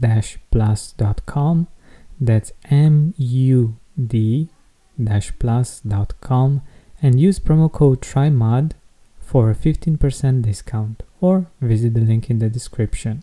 mood-plus.com. That's M U D plus.com and use promo code TRYMUD for a 15% discount or visit the link in the description.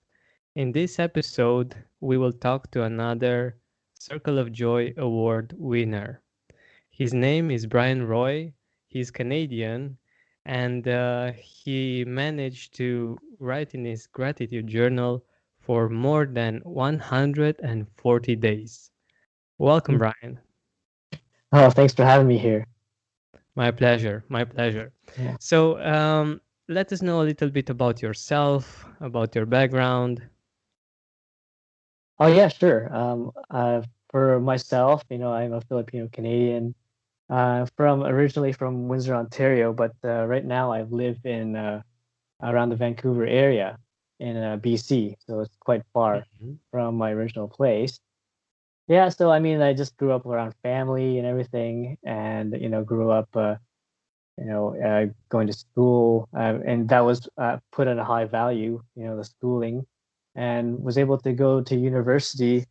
In this episode, we will talk to another Circle of Joy Award winner. His name is Brian Roy. He's Canadian and uh, he managed to write in his gratitude journal for more than 140 days. Welcome, mm-hmm. Brian. Oh, thanks for having me here. My pleasure. My pleasure. Yeah. So, um, let us know a little bit about yourself, about your background. Oh yeah, sure. Um, uh, for myself, you know, I'm a Filipino Canadian, uh, from originally from Windsor, Ontario, but uh, right now I live in uh, around the Vancouver area in uh, BC, so it's quite far mm-hmm. from my original place yeah so i mean i just grew up around family and everything and you know grew up uh, you know uh, going to school uh, and that was uh, put at a high value you know the schooling and was able to go to university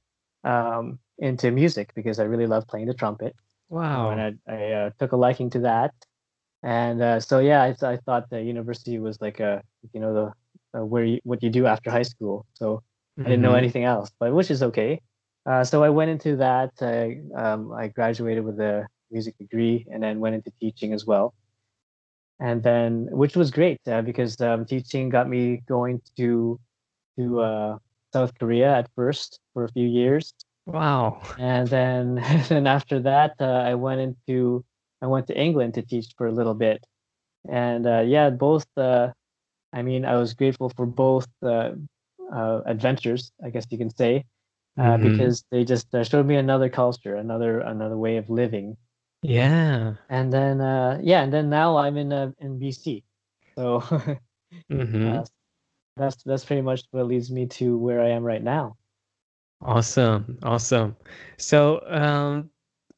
um, into music because i really love playing the trumpet wow and i, I uh, took a liking to that and uh, so yeah I, I thought the university was like a you know the where you, what you do after high school so mm-hmm. i didn't know mm-hmm. anything else but which is okay uh, so I went into that. I, um, I graduated with a music degree and then went into teaching as well. And then, which was great uh, because um, teaching got me going to to uh, South Korea at first for a few years. Wow! And then, then after that, uh, I went into I went to England to teach for a little bit. And uh, yeah, both. Uh, I mean, I was grateful for both adventures, I guess you can say uh, mm-hmm. because they just uh, showed me another culture, another another way of living. Yeah. And then uh, yeah, and then now I'm in uh, in BC, so mm-hmm. That's that's pretty much what leads me to where I am right now. Awesome, awesome. So, um,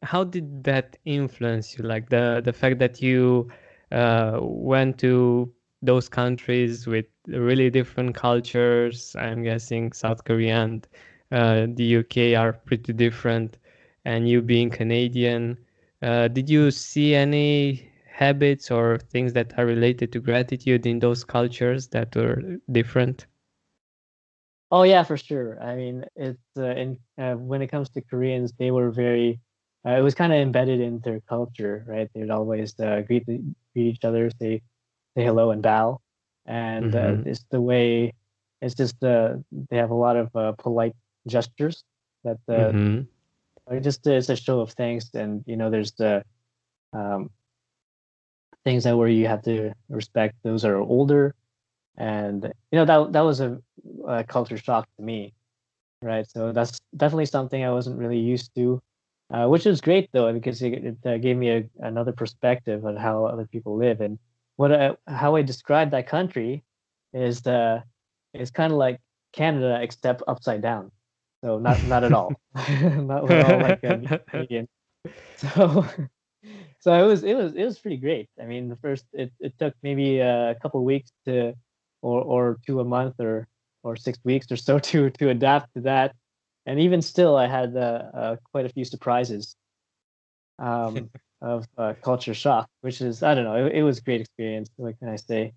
how did that influence you? Like the the fact that you uh, went to those countries with really different cultures. I'm guessing South Korea and uh, the UK are pretty different, and you being Canadian, uh, did you see any habits or things that are related to gratitude in those cultures that were different? Oh yeah, for sure. I mean, it's uh, in uh, when it comes to Koreans, they were very. Uh, it was kind of embedded in their culture, right? They'd always uh, greet the, greet each other, say say hello and bow, and mm-hmm. it's the way. It's just they have a lot of polite gestures that uh, mm-hmm. just it's a show of thanks, and you know, there's the um, things that where you have to respect those that are older, and you know that that was a, a culture shock to me, right? So that's definitely something I wasn't really used to, uh, which is great though because it, it uh, gave me a, another perspective on how other people live and what I, how I describe that country is uh, it's kind of like Canada except upside down. So not not at all, not at all like a Canadian. So so it was it was it was pretty great. I mean, the first it, it took maybe a couple weeks to or or to a month or or six weeks or so to to adapt to that, and even still, I had uh, uh, quite a few surprises um, of uh, culture shock, which is I don't know, it, it was a great experience. What can I say?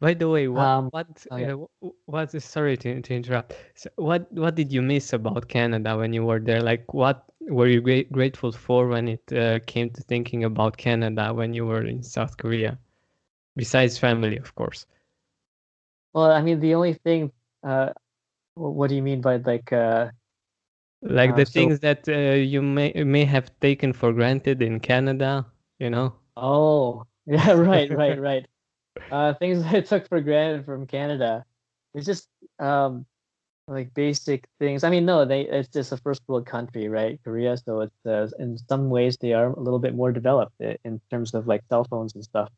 By the way, what Um, what oh, yeah. uh, what sorry to, to interrupt. So what what did you miss about Canada when you were there? Like what were you great, grateful for when it uh, came to thinking about Canada when you were in South Korea? Besides family, of course. Well, I mean, the only thing. Uh, what do you mean by like? Uh, Like Uh, the so- things that uh, you may may have taken for granted in Canada, you know? oh, yeah, right, right, right. Uh, things I took for granted from Canada. It's just um, like basic things. I mean, no, they it's just a first world country, right? Korea, so it's uh, in some ways they are a little bit more developed in terms of like cell phones and stuff.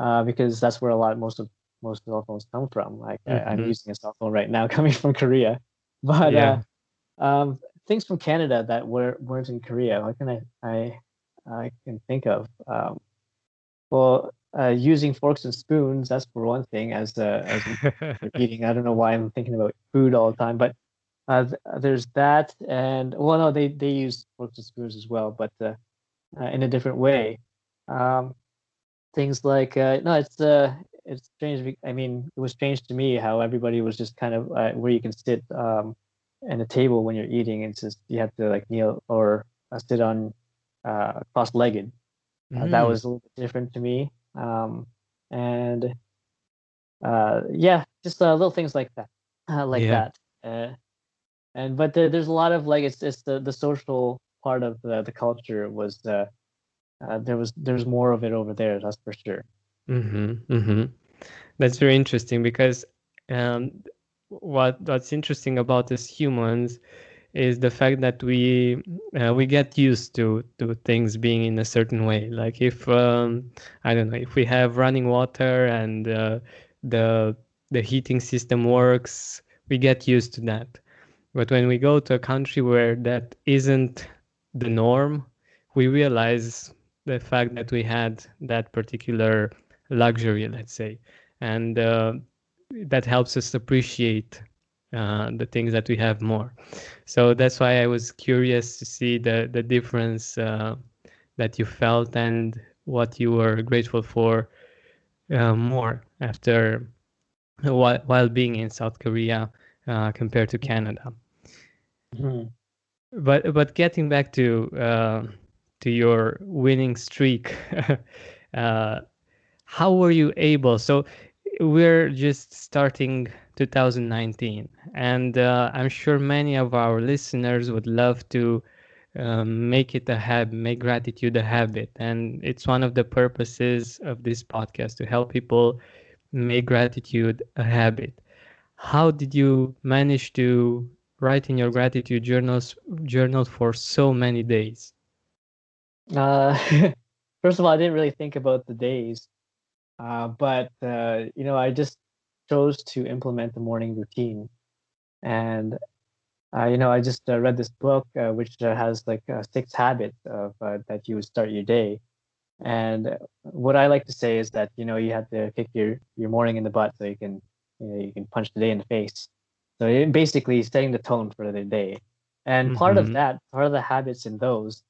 Uh, because that's where a lot most of most cell phones come from. Like I, I'm Mhm. using a cell phone right now coming from Korea, but Yeah. uh, um, things from Canada that were weren't in Korea. What can I I I can think of? Um, well, uh, using forks and spoons. That's for one thing. As uh, as eating, I don't know why I'm thinking about food all the time, but uh, th- there's that, and well, no, they they use forks and spoons as well, but uh, uh, in a different way. Um, things like uh, no, it's uh, it's strange. I mean, it was strange to me how everybody was just kind of uh, where you can sit um, at a table when you're eating. It's just you have to like kneel or uh, sit on uh, cross-legged. Uh, that Mm. was a little bit different to me. Um, and uh, yeah, just uh, little things like that, uh, like Yeah. that. Uh, and but there, there's a lot of like it's it's the the social part of the the culture was uh, uh, there was there's more of it over there. That's for sure. Mm-hmm, mm-hmm. That's very interesting because um, what what's interesting about us humans is the fact that we uh, we get used to to things being in a certain way. Like if um, I don't know if we have running water and uh, the the heating system works, we get used to that. But when we go to a country where that isn't the norm, we realize the fact that we had that particular luxury, let's say, and uh, that helps us appreciate uh, the things that we have more. So that's why I was curious to see the the difference uh, that you felt and what you were grateful for uh, more after while while being in South Korea uh, compared to Canada. But but getting back to uh, to your winning streak, uh, how were you able? So we're just starting 2019, and uh, I'm sure many of our listeners would love to um, make it a habit, make gratitude a habit, and it's one of the purposes of this podcast to help people make gratitude a habit. How did you manage to write in your gratitude journals journal for so many days? Uh, first of all, I didn't really think about the days, uh, but uh, you know, I just chose to implement the morning routine, and uh, you know, I just uh, read this book uh, which uh, has like uh, six habits of uh, that you would start your day, and what I like to say is that you know you have to kick your your morning in the butt so you can you know you can punch the day in the face. So basically setting the tone for the day, and part Mhm. of that, part of the habits in those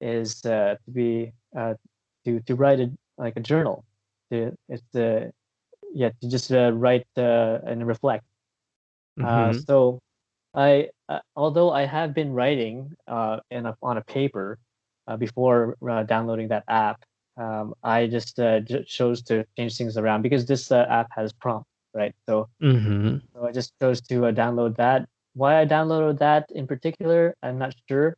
is uh, to be uh, to to write a like a journal. To it's uh, yeah to just uh, write uh, and reflect. Uh, Mhm. so I uh, although I have been writing uh, in a, on a paper uh, before uh, downloading that app, um, I just uh, j- chose to change things around because this uh, app has prompts, right? So mm-hmm. so I just chose to uh, download that. Why I downloaded that in particular, I'm not sure.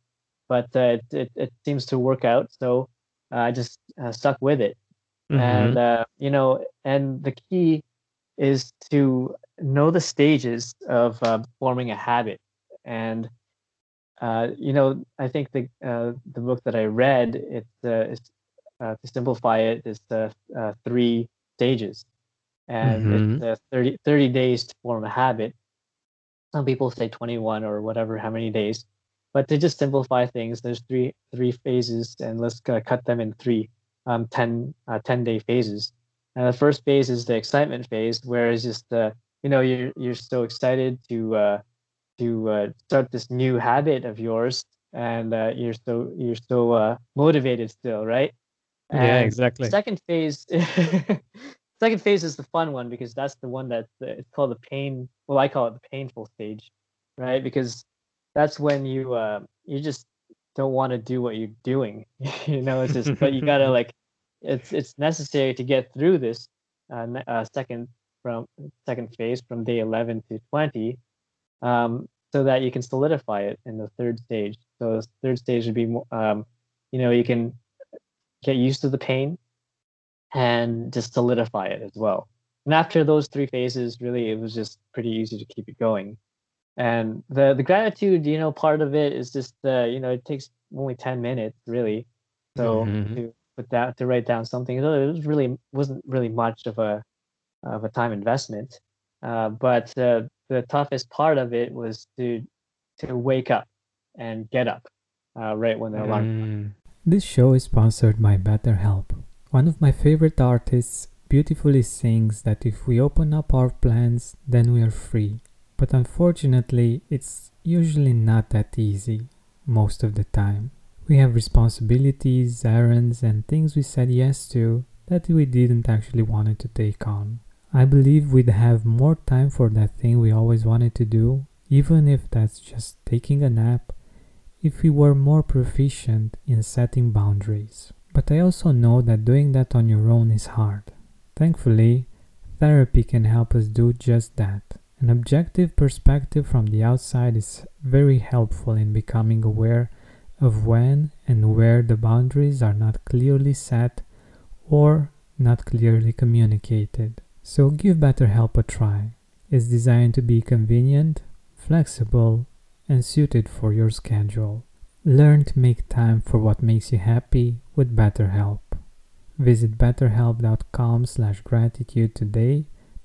but uh, it, it, it seems to work out. So I just uh, stuck with it. Mhm. And uh, you know, and the key is to know the stages of uh, forming a habit. And uh, you know, I think the uh, the book that I read, it uh, is uh, to simplify it, is the uh, three stages, and Mhm. it's uh, 30, 30 days to form a habit. Some people say 21 or whatever, how many days. But to just simplify things, there's three three phases, and let's uh, cut them in three, um, 10, uh, 10 day phases. And the first phase is the excitement phase, where it's just uh, you know you're you're so excited to uh, to uh, start this new habit of yours, and uh, you're so you're so uh, motivated still, right? Yeah, exactly. Second phase, second phase is the fun one because that's the one that it's called the pain. Well, I call it the painful stage, right? Because that's when you uh, you just don't want to do what you're doing. you know, it's just but you gotta like it's it's necessary to get through this uh, uh, second from second phase from day 11 to 20 um, so that you can solidify it in the third stage so the third stage would be mo- um, you know you can get used to the pain and just solidify it as well and after those three phases really it was just pretty easy to keep it going and the the gratitude you know part of it is just the you know it takes only 10 minutes really so Mhm. to put that to write down something so it was really wasn't really much of a of a time investment uh, but uh, the toughest part of it was to to wake up and get up uh, right when the alarm Mm. This show is sponsored by BetterHelp. One of my favorite artists beautifully sings that if we open up our plans, then we are free. But unfortunately, it's usually not that easy most of the time. We have responsibilities, errands, and things we said yes to that we didn't actually wanted to take on. I believe we'd have more time for that thing we always wanted to do, even if that's just taking a nap if we were more proficient in setting boundaries. But I also know that doing that on your own is hard. Thankfully, therapy can help us do just that. An objective perspective from the outside is very helpful in becoming aware of when and where the boundaries are not clearly set or not clearly communicated. So give BetterHelp a try. It's designed to be convenient, flexible, and suited for your schedule. Learn to make time for what makes you happy with BetterHelp. Visit betterhelp.com slash gratitude today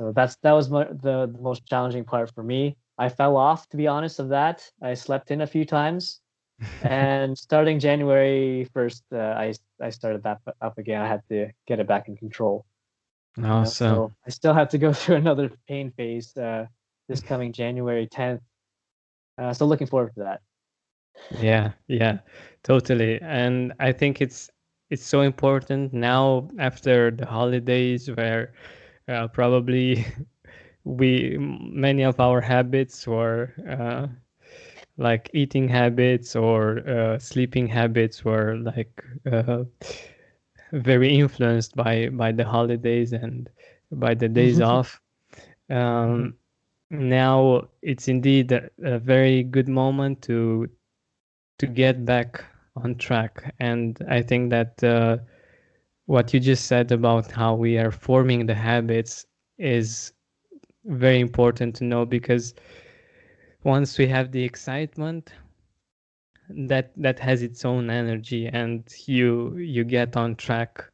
So that's that was my, the, the most challenging part for me. I fell off, to be honest, of that. I slept in a few times, and starting January first, uh, I I started that up again. I had to get it back in control. Awesome. You know, so I still have to go through another pain phase uh, this coming January tenth. Uh, so looking forward to that. Yeah, yeah, totally. And I think it's it's so important now after the holidays where uh, probably we many of our habits were uh, like eating habits or uh, sleeping habits were like uh, very influenced by by the holidays and by the days mm-hmm. off. Um, now it's indeed a, a, very good moment to to get back on track. And i think that uh, what you just said about how we are forming the habits is very important to know because once we have the excitement that that has its own energy and you you get on track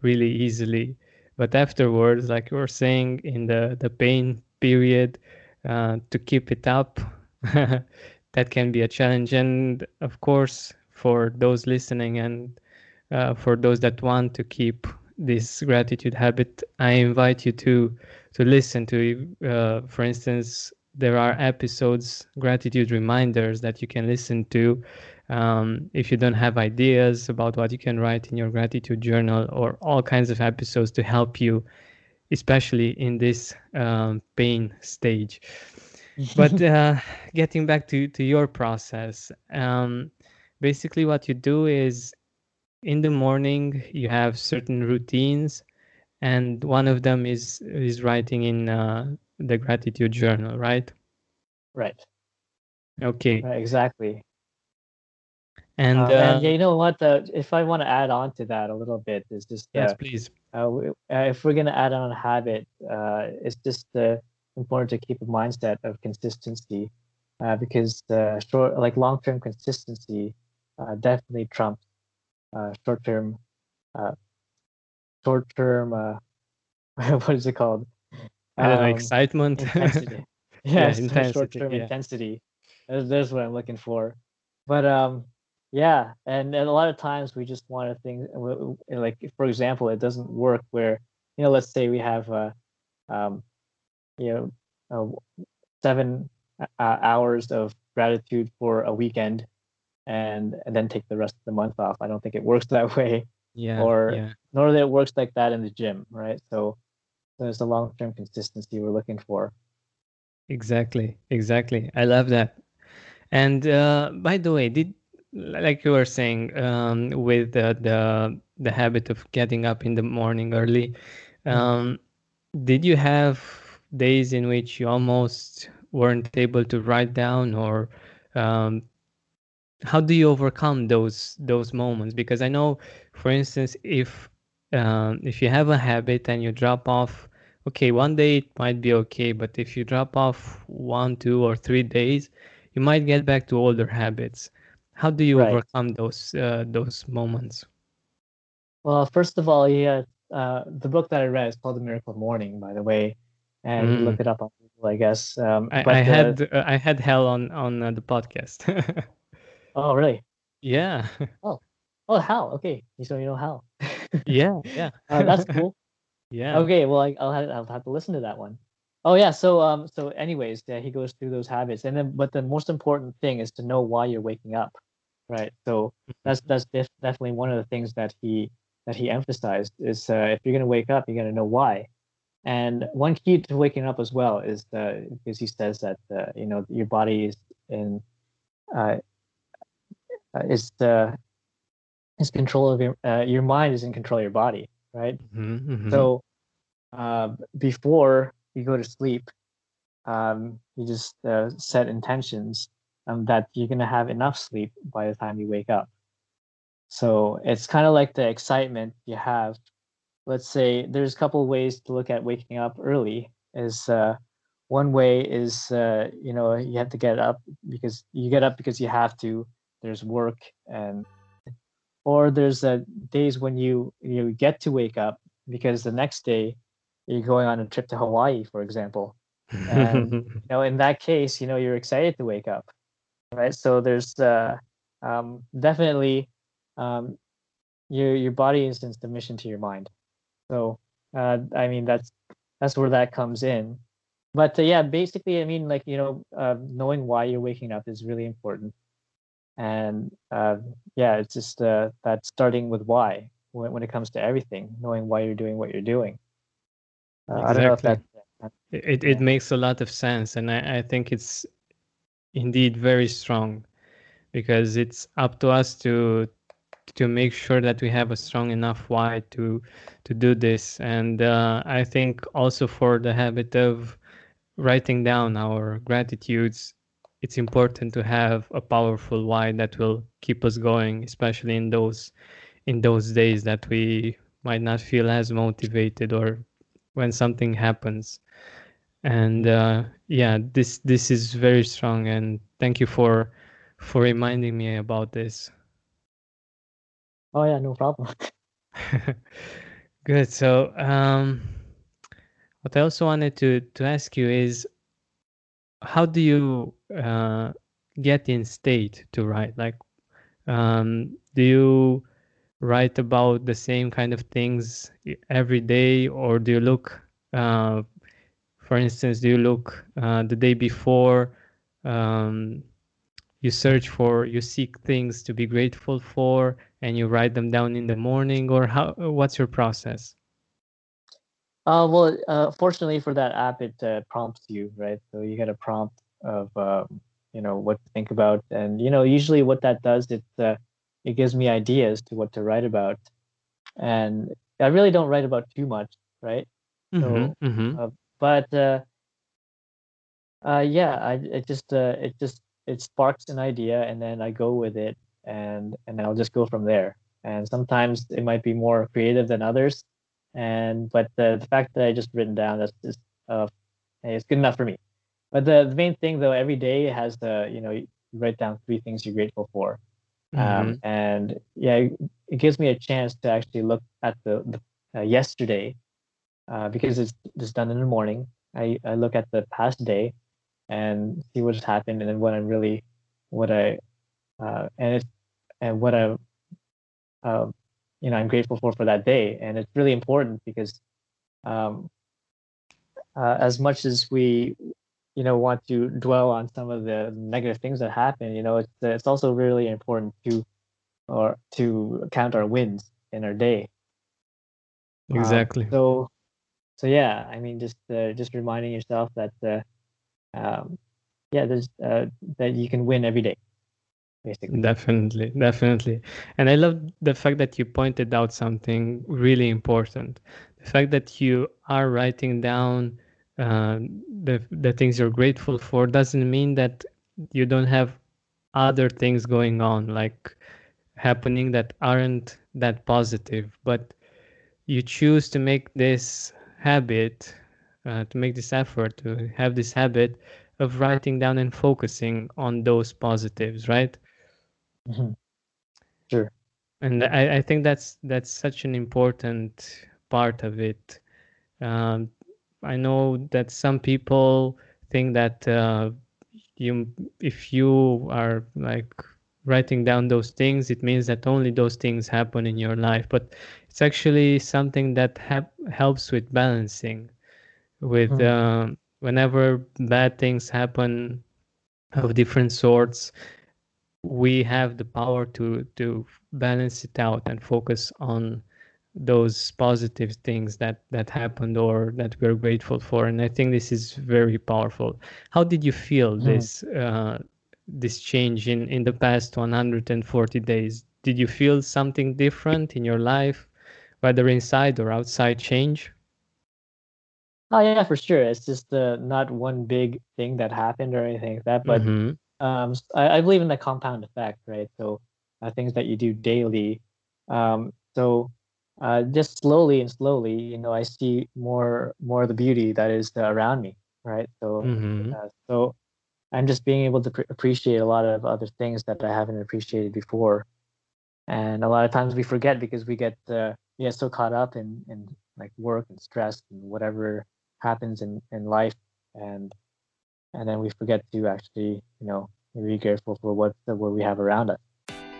really easily. But afterwards like you were saying in the the pain period uh, to keep it up that can be a challenge. And of course for those listening and uh, for those that want to keep this gratitude habit, I invite you to to listen to. Uh, for instance, there are episodes, gratitude reminders that you can listen to. Um, if you don't have ideas about what you can write in your gratitude journal, or all kinds of episodes to help you, especially in this um, pain stage. but uh, getting back to to your process, um, basically what you do is in the morning you have certain routines and one of them is is writing in uh, the gratitude journal right? Right. Okay. Right, exactly. And, um, uh, and you know what uh, if i want to add on to that a little bit is just yes please. uh, if we're going to add on a habit uh, it's just important to keep a mindset of consistency because short like long-term consistency definitely trumps uh, short-term, uh, short-term. Uh, what is it called? Um, excitement. Intensity. yeah, intensity. Short-term yeah. intensity. That's, that's what I'm looking for. But um, yeah, and, and a lot of times we just want to think like, for example, it doesn't work where you know, let's say we have uh, um, you know, uh, seven uh, hours of gratitude for a weekend and, and then take the rest of the month off. I don't think it works that way. Yeah. Or yeah. nor that it works like that in the gym, right? So there's the long term consistency we're looking for. Exactly. Exactly. I love that. And uh, by the way, did like you were saying um, with the, the the habit of getting up in the morning early, mm-hmm. um, mm-hmm. did you have days in which you almost weren't able to write down or um, how do you overcome those those moments because i know for instance if um, if you have a habit and you drop off okay one day it might be okay but if you drop off one two or three days you might get back to older habits how do you right. overcome those uh, those moments well first of all yeah uh, the book that i read is called the miracle morning by the way and mm. look it up on Google, i guess um, I, I had uh, i had Hal on on uh, the podcast Oh, really? Yeah. Oh, oh, Hal? Okay, so you know Hal? yeah, yeah. uh, that's cool. Yeah. Okay, well, I, will have, I'll have to listen to that one. Oh yeah. So um. So anyways, yeah, he goes through those habits, and then but the most important thing is to know why you're waking up, right? So mm-hmm. that's that's def- definitely one of the things that he that he emphasized is uh, if you're gonna wake up, you're gonna know why. And one key to waking up as well is uh, because he says that uh, you know your body is in uh, uh, is the is control of your uh, your mind is in control of your body, right? Mm-hmm, mm-hmm. So uh, before you go to sleep, um, you just uh, set intentions um, that you're gonna have enough sleep by the time you wake up. So it's kind of like the excitement you have. Let's say there's a couple ways to look at waking up early. Is uh, one way is uh, you know you have to get up because you get up because you have to. There's work and or there's uh, days when you you get to wake up because the next day you're going on a trip to Hawaii, for example. And you know, in that case, you know, you're excited to wake up, right? So there's uh, um, definitely um, your your body is in submission to your mind. So uh, I mean, that's that's where that comes in. But uh, yeah, basically, I mean, like you know, uh, knowing why you're waking up is really important. And uh, yeah, it's just uh, that starting with why when, when it comes to everything, knowing why you're doing what you're doing. Uh, I don't know if that Exactly. it, it yeah. makes a lot of sense and I, I think it's indeed very strong because it's up to us to to make sure that we have a strong enough why to to do this and uh, i think also for the habit of writing down our gratitudes it's important to have a powerful why that will keep us going especially in those in those days that we might not feel as motivated or when something happens and uh, yeah this this is very strong and thank you for for reminding me about this Oh yeah, no problem. good so um what i also wanted to to ask you is how do you uh, get in state to write? Like um do you write about the same kind of things every day? Or do you look uh, for instance do you look uh, the day before um, you search for you seek things to be grateful for and you write them down in the morning? Or how what's your process? Uh, well, uh, fortunately for that app, it uh, prompts you, right? So you get a prompt of, um, you know, what to think about, and you know, usually what that does, it uh, it gives me ideas to what to write about, and I really don't write about too much, right? So, hmm hmm uh, but uh, uh, yeah, I it just uh, it just it sparks an idea, and then I go with it, and and I'll just go from there. And sometimes it might be more creative than others, and but the the fact that I just written down that's just uh, hey, it's good enough for me. But the, the main thing though, every day has the you know you write down three things you're grateful for, um, and yeah, it, it gives me a chance to actually look at the, the uh, yesterday uh, because it's just done in the morning. I, I look at the past day and see what's happened and then what I'm really what I uh, and it's and what I um, you know I'm grateful for for that day. And it's really important because um, uh, as much as we you know want to dwell on some of the negative things that happen you know it's it's also really important to or to count our wins in our day um, exactly so so yeah i mean just uh, just reminding yourself that uh, um, yeah there's uh, that you can win every day basically Definitely, definitely. And I love the fact that you pointed out something really important. The fact that you are writing down uh, the the things you're grateful for doesn't mean that you don't have other things going on, like happening that aren't that positive, but you choose to make this habit, uh, to make this effort, to have this habit of writing down and focusing on those positives, right? Mhm. sure and I, I think that's that's such an important part of it. Um, I know that some people think that uh, you if you are like writing down those things, it means that only those things happen in your life. But it's actually something that hap- helps with balancing. With Mhm. um, whenever bad things happen of different sorts, we have the power to to balance it out and focus on those positive things that that happened or that we're grateful for and i think this is very powerful how did you feel Mhm. this uh, this change in in the past 140 days did you feel something different in your life whether inside or outside change Oh yeah, for sure. It's just uh, not one big thing that happened or anything like that. But Mhm. um, I, I believe in the compound effect, right? So uh, things that you do daily. Um, so uh, just slowly and slowly, you know, I see more more of the beauty that is uh, around me, right? So Mhm. uh, so I'm just being able to pre- appreciate a lot of other things that I haven't appreciated before. And a lot of times we forget because we get uh, we get so caught up in in like work and stress and whatever happens in in life, and and then we forget to actually you know be grateful for what what we have around us.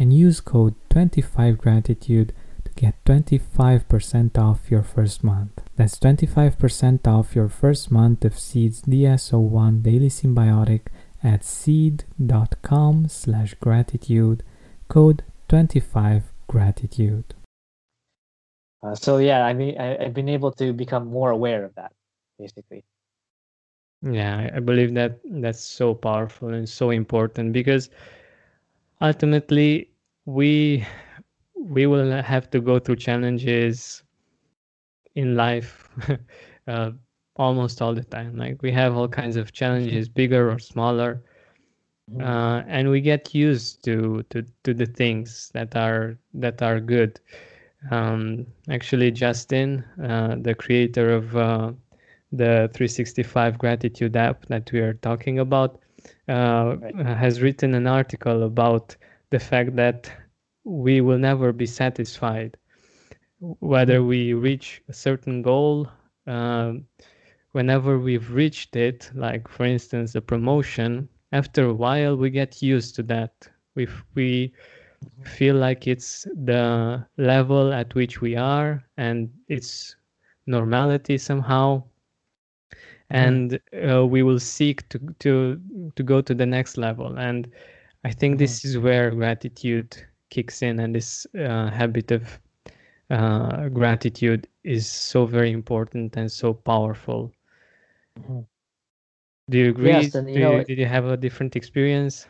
and use code 25gratitude to get 25% off your first month. That's 25% off your first month of Seed's DS01 Daily Synbiotic at seed.com slash gratitude, code 25gratitude. Uh, so yeah, I mean, I, I've been able to become more aware of that, basically. Yeah, I- I believe that that's so powerful and so important because ultimately we we will have to go through challenges in life uh, almost all the time. Like we have all kinds of challenges, bigger or smaller, Mhm. uh, and we get used to to to the things that are that are good. Um, actually, Justin, uh, the creator of uh, the 365 gratitude app that we are talking about, uh, Right. has written an article about the fact that we will never be satisfied. Whether we reach a certain goal um, whenever we've reached it like for instance a promotion after a while we get used to that. We we feel like it's the level at which we are and it's normality somehow and uh, we will seek to to to go to the next level. And i think this is where gratitude kicks in and this uh, habit of uh, gratitude is so very important and so powerful. Mhm. do you agree? Yes, and, you Do know, did you have a different experience?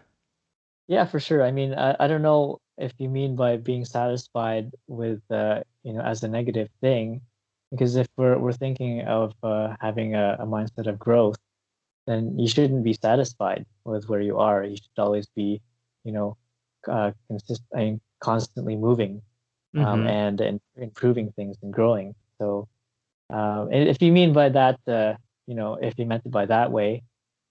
Yeah, for sure. I mean, I, I don't know if you mean by being satisfied with, uh, you know, as a negative thing, because if we're we're thinking of uh, having a, a mindset of growth, then you shouldn't be satisfied with where you are. You should always be, you know, uh, consist I mean, constantly moving um, Mhm. and, and improving things and growing. So, and if you mean by that, uh, you know, if you meant it by that way,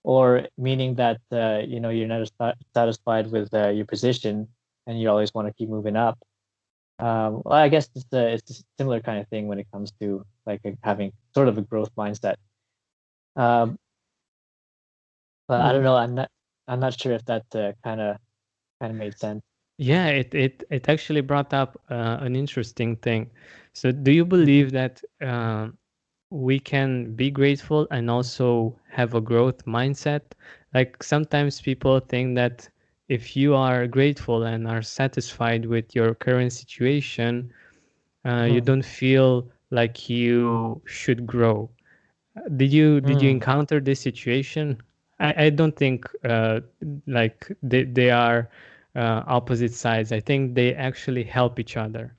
or meaning that uh, you know you're not satisfied with uh, your position and you always want to keep moving up. Um, well, I guess it's a, it's a similar kind of thing when it comes to like having sort of a growth mindset. Um, but I don't know. I'm not. I'm not sure if that kind of kind of made sense. Yeah, it it it actually brought up uh, an interesting thing. So, do you believe that um, we can be grateful and also have a growth mindset? Like sometimes people think that if you are grateful and are satisfied with your current situation, uh, you Hmm. don't feel like you should grow. Did you did you Hmm. encounter this situation? I, I don't think uh, like they, they are uh, opposite sides. I think they actually help each other.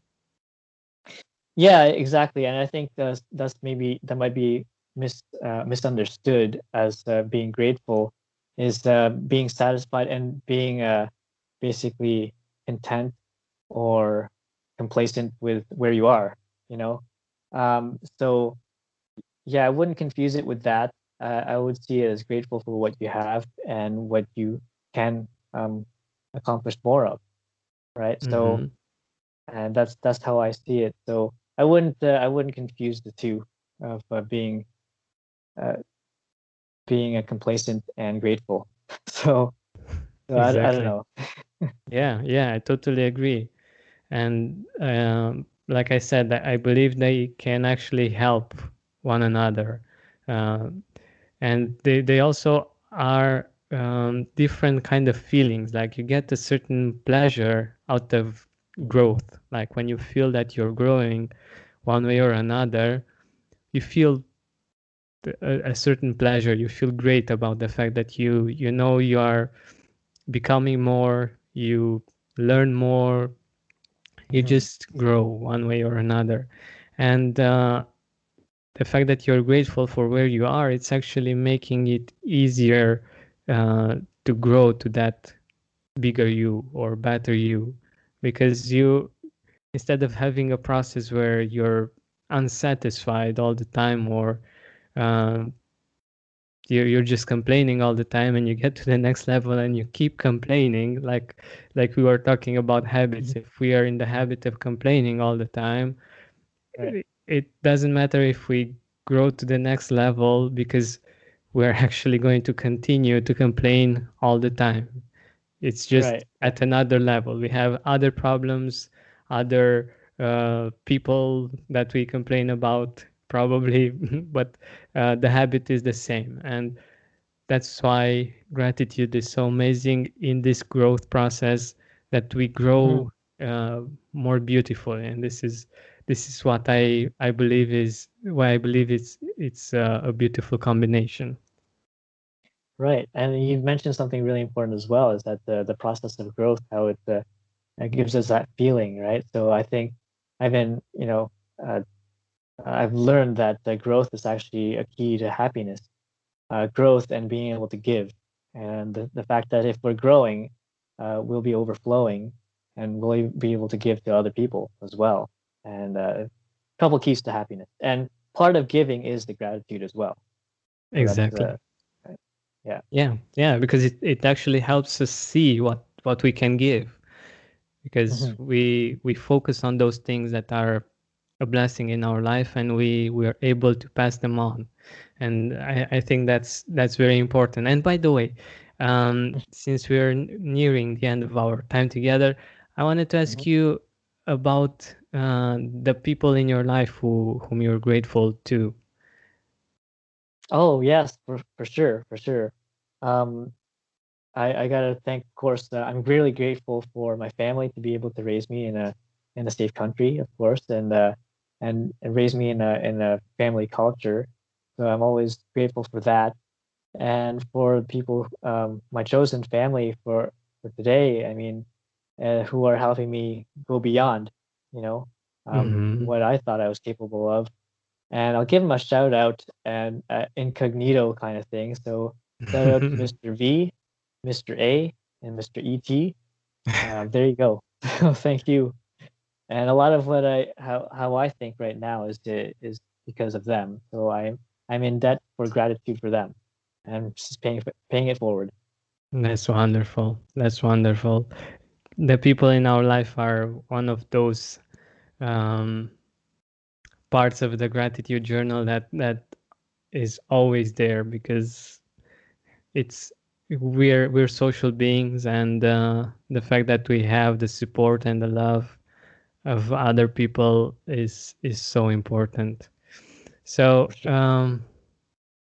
Yeah, exactly. And I think that's that's maybe that might be mis uh, misunderstood as uh, being grateful is uh, being satisfied and being uh, basically content or complacent with where you are, you know? Um, so yeah, I wouldn't confuse it with that. Uh, I would see it as grateful for what you have and what you can um, accomplish more of, right? So Mhm. and that's that's how I see it. So I wouldn't uh, I wouldn't confuse the two of uh, being uh, being a complacent and grateful. So, so I, I don't know. Yeah, yeah, I totally agree. And um, like I said, I believe they can actually help one another. Um, and they, they also are um, different kind of feelings. Like you get a certain pleasure out of growth. Like when you feel that you're growing one way or another, you feel a, a certain pleasure. You feel great about the fact that you you know you are becoming more. You learn more. You Mhm. just grow one way or another, and uh, the fact that you're grateful for where you are, it's actually making it easier uh, to grow to that bigger you or better you, because you instead of having a process where you're unsatisfied all the time or um, you're, you're just complaining all the time and you get to the next level and you keep complaining. Like like we were talking about habits. If we are in the habit of complaining all the time Right. it, it doesn't matter if we grow to the next level because we're actually going to continue to complain all the time. It's just Right. at another level. We have other problems other uh, people that we complain about probably but uh, the habit is the same and that's why gratitude is so amazing in this growth process that we grow uh, more beautiful and this is this is what i i believe is why i believe it's it's uh, a beautiful combination Right. And you mentioned something really important as well is that the the process of growth, how it, uh, it gives us that feeling, right? So I think I've been, you know, uh, I've learned that the growth is actually a key to happiness, uh, growth and being able to give. And the, the fact that if we're growing, uh, we'll be overflowing and we'll be able to give to other people as well. And uh, a couple keys to happiness. And part of giving is the gratitude as well. Exactly uh, yeah yeah because it, it actually helps us see what what we can give because Mhm. we we focus on those things that are a blessing in our life and we we are able to pass them on. And i, I think that's that's very important. And by the way um, since we're nearing the end of our time together i wanted to ask you about uh, the people in your life who whom you're grateful to. Oh yes, for for sure, for sure. Um, I I gotta thank, of course, uh, I'm really grateful for my family to be able to raise me in a in a safe country, of course, and uh, and and raise me in a in a family culture. So I'm always grateful for that, and for people, um, my chosen family for for today. I mean, uh, who are helping me go beyond, you know, um, hmm what I thought I was capable of. And I'll give him a shout out and uh, incognito kind of thing. So shout out to Mr. V, Mr. A, and Mr. ET. Uh, there you go. Thank you. And a lot of what I how how I think right now is to, is because of them. So I'm I'm in debt for gratitude for them, and just paying paying it forward. That's wonderful. That's wonderful. The people in our life are one of those um, parts of the gratitude journal that that is always there because it's we're we're social beings and uh, the fact that we have the support and the love of other people is is so important. So um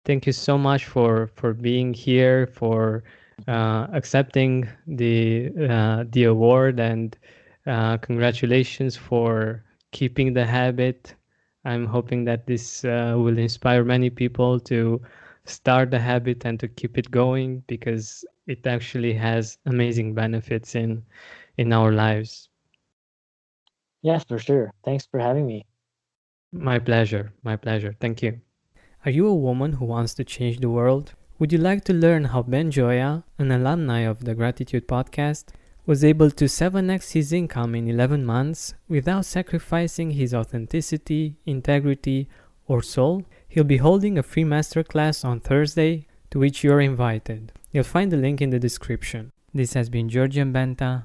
thank you so much for for being here for uh, accepting the uh, the award and uh, congratulations for keeping the habit. I'm hoping that this uh, will inspire many people to start the habit and to keep it going because it actually has amazing benefits in in our lives Yeah, for sure. Thanks for having me. my pleasure my pleasure thank you Are you a woman who wants to change the world? Would you like to learn how Ben Joya, an alumni of the Gratitude Podcast, was able to 7x his income in 11 months without sacrificing his authenticity, integrity, or soul? He'll be holding a free masterclass on Thursday to which you're invited. You'll find the link in the description. This has been Georgian Benta.